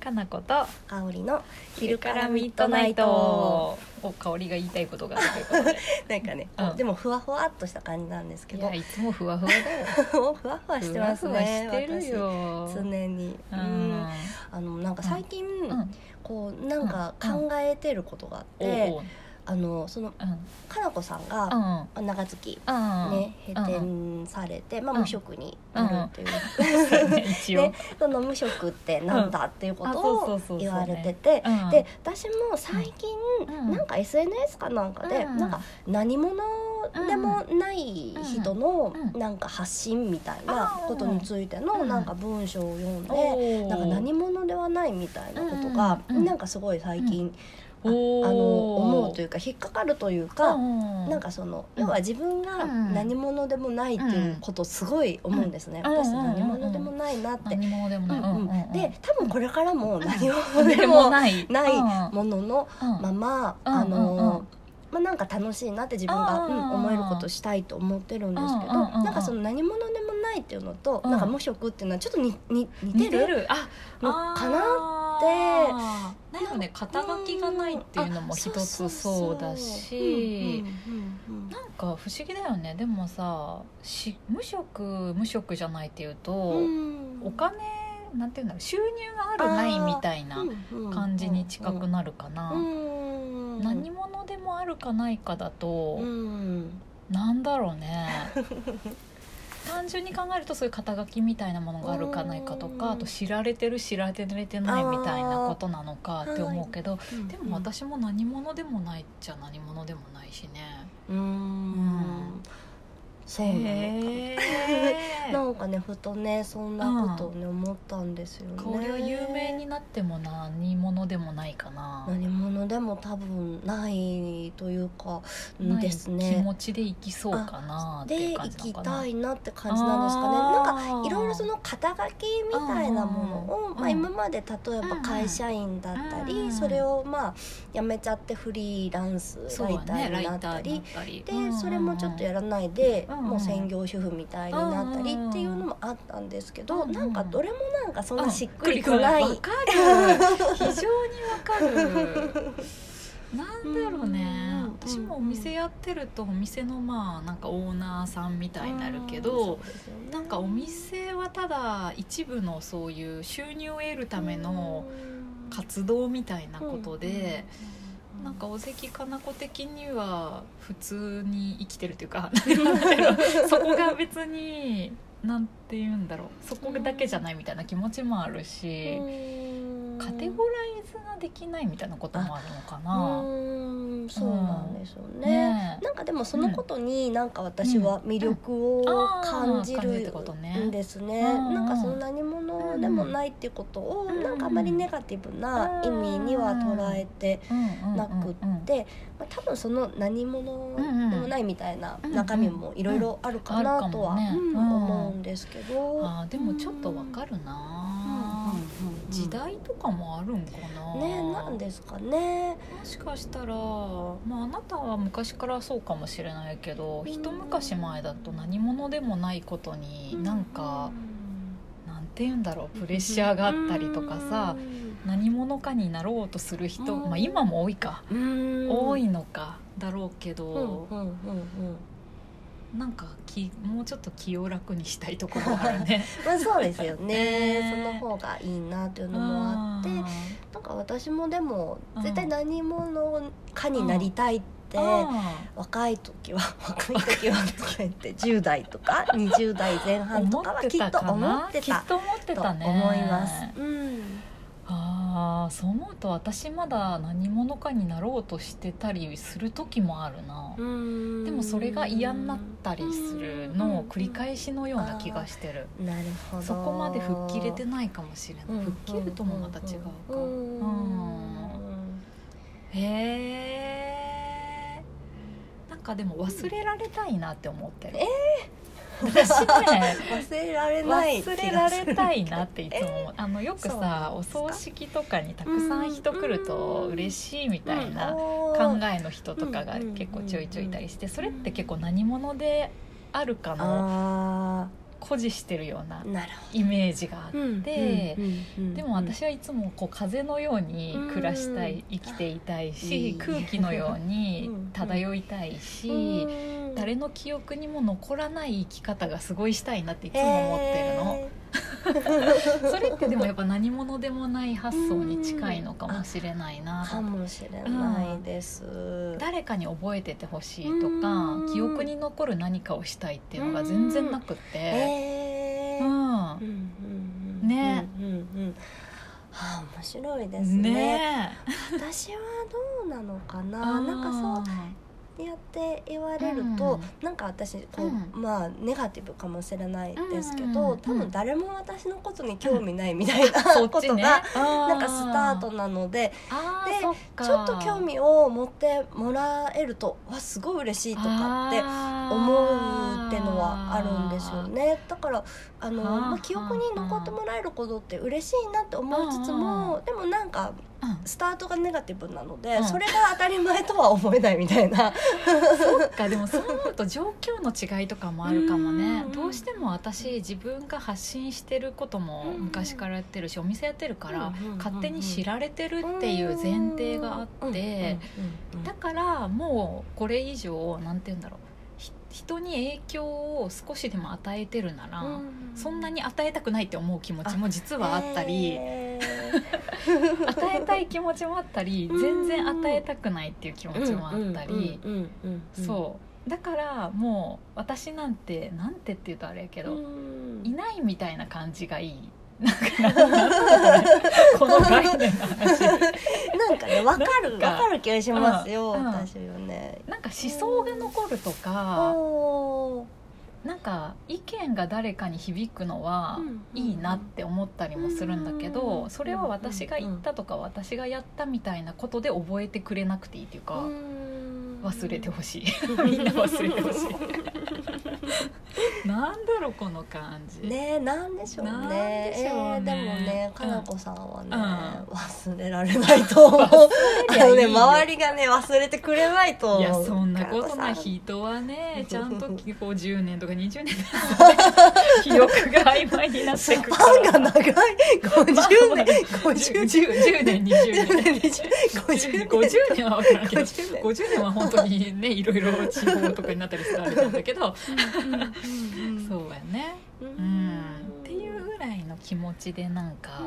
かなこと香りの昼からミッドナイト。お香りが言いたいことがあるということで。なんかね、うん。でもふわふわっとした感じなんですけど。いやいつもふわふわだよ。ふわふわしてますねふわふわしてるよ。私。常に、ううん。んあのなんか最近、うん。こうなんかうん。考えてることがあっおて、おあのそのうん。かなこさんうが、ん長月うん。ね閉店されて、まあ、うん無職になるっていう、一応。で その無職ってなんだっていうことを言われててうん。で私も最近、うん。なんか SNS かなんかで、うんなんか何者でもない人のうん。なんか発信みたいなことについてのうん。なんか文章を読んで、なんか何者ではないみたいなことが、なんかすごい最近、あの思うというか引っかかるというか、うんなんかそのうん。要は自分が何者でもないっていうことをすごい思うんですね、うん。私うん何者でもないなって。で多分これからも何何者でもない。もののうん。まま、うんあの、まあ、なんか楽しいなって自分が、思えることしたいと思ってるんですけど、なんかその何者でもないっていうのと、うん。なんか無職っていうのはちょっとにに似てるのかなあー。なんかね肩書きがないっていうのも一つそうだしなんか不思議だよね。でもさし無職無職じゃないっていうと、お金なんていうんだろう収入があるないみたいな感じに近くなるかな、何者でもあるかないかだと、うん。なんだろうね 単純に考えるとそういう肩書きみたいなものがあるかないかとうん。かあと知られてる知られてないみたいなことなのかって思うけどうん。でも私も何者でもないっちゃ何者でもないしね。うん。うんそうなのかへー。なんかねふとねそんなことをね、思ったんですよね。香りは有名になっても何者でもないかな。何者でも多分ないというかです気ね持ちで生きそうかなで行き。たいなって感じなんですかね。なんかいろいろその肩書きみたいなものを、うん。まあ、今まで例えば会社員だったり、うん。それをまあ辞めちゃってフリーランスライターになったりったり。でそれもちょっとやらないで、うんもう専業主婦みたいになったりっていうのもあったんですけど、うんなんかどれもなんかそんうなんしっくりこない、わかる。非常にわかるなんだろうね。うん私もお店やってるとお店のまあなんかオーナーさんみたいになるけうんどね。なんかお店はただ一部のそういう収入を得るための活動みたいなことで、なんか尾関かな子的には普通に生きてるというか そこが別になんて言うんだろう。そこだけじゃないみたいな気持ちもあるし、カテゴライズができないみたいなこともあるのかな。うんそうなんですよね。ねえ。なんかでもそのことになんか私は魅力を感じるんですね。うんなんかその何者でもないっていうことをうん。なんかあまりネガティブな意味には捉えてなくって、まあ、多分その何者でもないみたいな中身もいろいろあるかなとは思うんですけど。あーでもちょっとわかるな、時代とかもあるんかな、ねなんですかね。もしかしたら、まあ、あなたは昔からそうかもしれないけど一昔前だと何者でもないことになんか、なんて言うんだろうプレッシャーがあったりとかさ、何者かになろうとする人、うん。まあ、今も多いか、うん。多いのかだろうけど、うんうんうんうんなんか気もうちょっと気を楽にしたいところがあるね。まあそうですよね。ね。その方がいいなっていうのもあって。うん。なんか私もでもうん。絶対何者かになりたいってあ若い時は 若い時はって10代とか20代前ー半とかはきっと思ってきったと思ってとたね。思います。うんああそう思うと私まだ何者かになろうとしてたりする時もあるな、うん。でもそれが嫌になったりするのを繰り返しのような気がしてる、なるほど。そこまで吹っ切れてないかもしれない、うん吹っ切るともまた違うか、うんへえなんかでも忘れられたいなって思ってる、え私ね忘れられない忘れられたいなっていつも思う。あのよくさお葬式とかにたくさん人来ると嬉しいみたいな考考えの人とかが結構ちょいちょいいたりしてそれって結構何者であるかのあ誇示してるようなイメージがあって、でも私はいつもこう風のように暮らしたい、生きていたいし、空気のようにうん。漂いたいし、うん誰の記憶にも残らない生き方がすごいしたいなっていつも思ってるの。へ それってでもやっぱ何者でもない発想に近いのかもしれないなーかもしれないです、誰かに覚えててほしいとかうん。記憶に残る何かをしたいっていうのが全然なくって。うん。うんうんうんねうんうんうん。はあ面白いですね。ね私はどうなのかえななんかそうやって言われると、うんなんか私こう、うん。まあネガティブかもしれないですけうんど、うん多分誰も私のことに興味ないみたいな、ことが、ちねななんかスタートなので。でちょっと興味を持ってもらえるとわすごい嬉しいとかって思うってのはあるんですよね。だからあの、はあまあ、記憶に残ってもらえることって嬉しいなって思いつつもでもなんかうんスタートがネガティブなので、うん。それが当たり前とは思えないみたいな。そっかでもそう思うと状況の違いとかもあるかもね。うん。どうしても私自分が発信してることも昔からやってるしお店やってるからうん勝手に知られてるっていう前提があってだからもうこれ以上なんて言うんだろう。ひ人に影響を少しでも与えてるならそんなに与えたくないって思う気持ちも実はあったり 与えたい気持ちもあったり全然与えたくないっていう気持ちもあったり。そう。だからもう私なんてなんてって言うとあれやけどいないみたいな感じがいい。なんかねこの概念の話。なんかねわかるなんかわかる気がしますよ、うんうん。私よね。なんか思想が残るとかなんか意見が誰かに響くのはうんいいなって思ったりもするんだけどうんそれは私が言ったとか私がやったみたいなことで覚えてくれなくていいっていうか忘れてほしい。みんな忘れてほしい。なんだろうこの感じ。ねえなんでしょうね。なんでしょうね。えーでもねうん。かなこさんはね、う忘れられないと思う。あのね周りがね忘れてくれないと思う。いやそんなことない。人はね ちゃんとこう10年とか20年記憶が曖昧になってくさんから。パンが長い。50年50 10, 年。20年50 50年。は分からんけど。50年。50年は本当にねいろいろ地方とかになったりするあれなんだけど。そうやねううんっていうぐらいの気持ちでなんか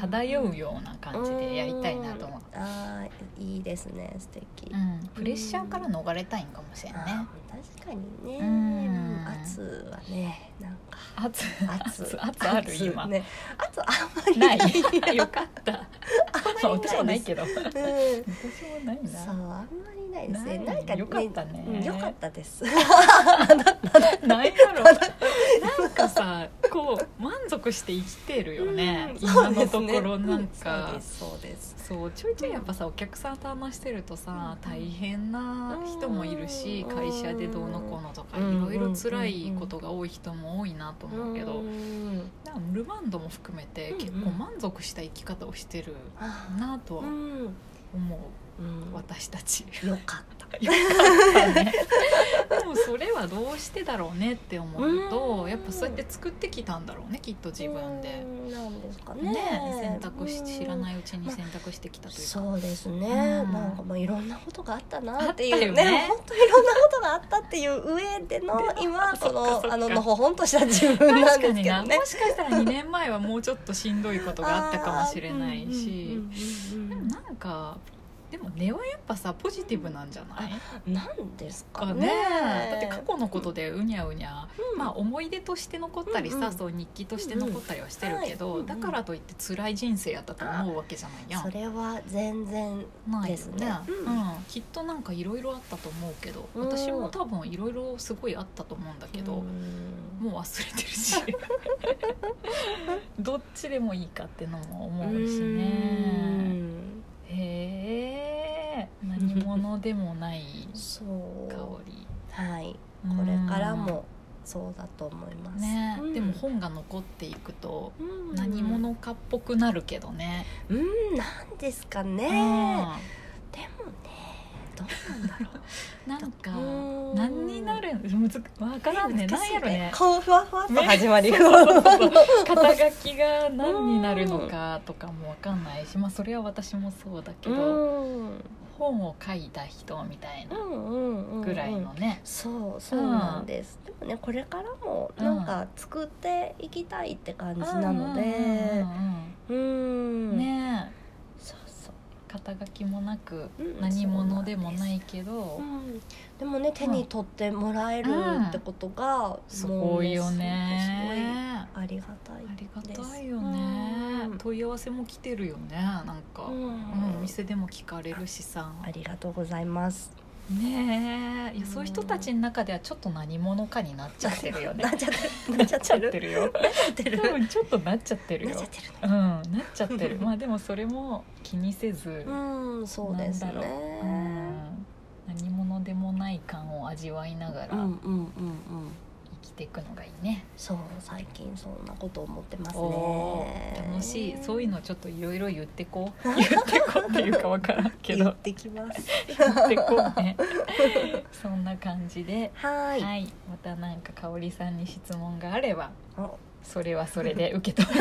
漂うような感じでやりたいなと思う、あーいいですね素敵。うん、プレッシャーから逃れたいんかもしれんね。確かにね。うん。圧はねなんか。圧。圧。圧 圧ある今、ね。圧あんまり。なない。い よかった。まあ私もないけど。私もうんな。いそうあんなまりないですね。なんかよかったね。うんよかったです。ないやろなんかさこう満足して生きてるよね、うん今のところなんか。そうですそうちょいちょいやっぱさお客さんと話してるとさ大変な人もいるしうん。会社でどうのこうのとかいうんろいろ辛いことが多い人も多いなと思うけどうんなんかルマンドも含めてうん結構満足した生き方をしてるあなとはうん思う。うん。私たち。よかった。よかったね。でもそれはどうしてだろうねって思うとうんやっぱそうやって作ってきたんだろうねきっと自分で。うん。なんですかね。ね選択し知らいないうちに選択してきたというか。そうですね、うん。なんかまあいろんなことがあったなっていう。ね。ね本当いろんなことがあったっていう上での今こそのあののほほんとした自分なんですけどね。な。もしかしたら2年前はもうちょっとしんどいことがあったかもしれないしかでも根はやっぱさポジティブなんじゃない？なんですかかねね。だって過去のことでうにゃうにゃ、うん。まあ思い出として残ったりさ、うんうん。そう日記として残ったりはしてるけど、うんはいだからといって辛い人生やったと思うわけじゃないやん。それは全然ないよですね。ね、ううん。んきっとなんかいろいろあったと思うけど、うん。私も多分いろいろすごいあったと思うんだけど、うん。もう忘れてるし。どっちでもいいかってのも思うしうね何者でもない香り。はい。これからもそうだと思います。ね、うん。でも本が残っていくとうん。何者かっぽくなるけどね、うん。なんですかね。うん。でもねどなんだろう。なんかうん。何になる？むずわからんね。難しいなんやろね。顔ふわふわっとね。始まり。そうそうそうそう。肩書きが何になるのかとかもわかんないしまあそれは私もそうだけうどん本を書いた人みたいなうんうんうん。ぐらいのねそうそうなんです、でもねこれからもなんか作っていきたいって感じなので。うんね。えそうそう。肩書きもなくうん何者でもないけど。うん、でもね手に取ってもらえるってことが、すごいよすねごいありがたいありがたいよね。うん。問い合わせも来てるよねなんか、うん。うんお店でも聞かれるしさ。ありがとうございます。ねえ。いやうん。そういう人たちの中ではちょっと何者かになっちゃってるよね。なっちゃってる。なっちゃってる。るよ。なっちゃってる。多分ちょっとなっちゃってるよ。なっちゃってるうんなっちゃってる。まあでもそれも気にせず、うんそうですね。うん。何者でもない感を味わいながら。うんうんうんうんていくのがいいね、そう最近そんなこと思ってますおねー楽しい。そういうのちょっといろいろ言ってこう。言ってこうっていうかわからんけど。言ってきます。言ってこうね。そんな感じで。ははい、またなんか香織さんに質問があればお。それはそれで受け止め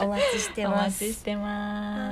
お待ちしておます。待ちしてます。はい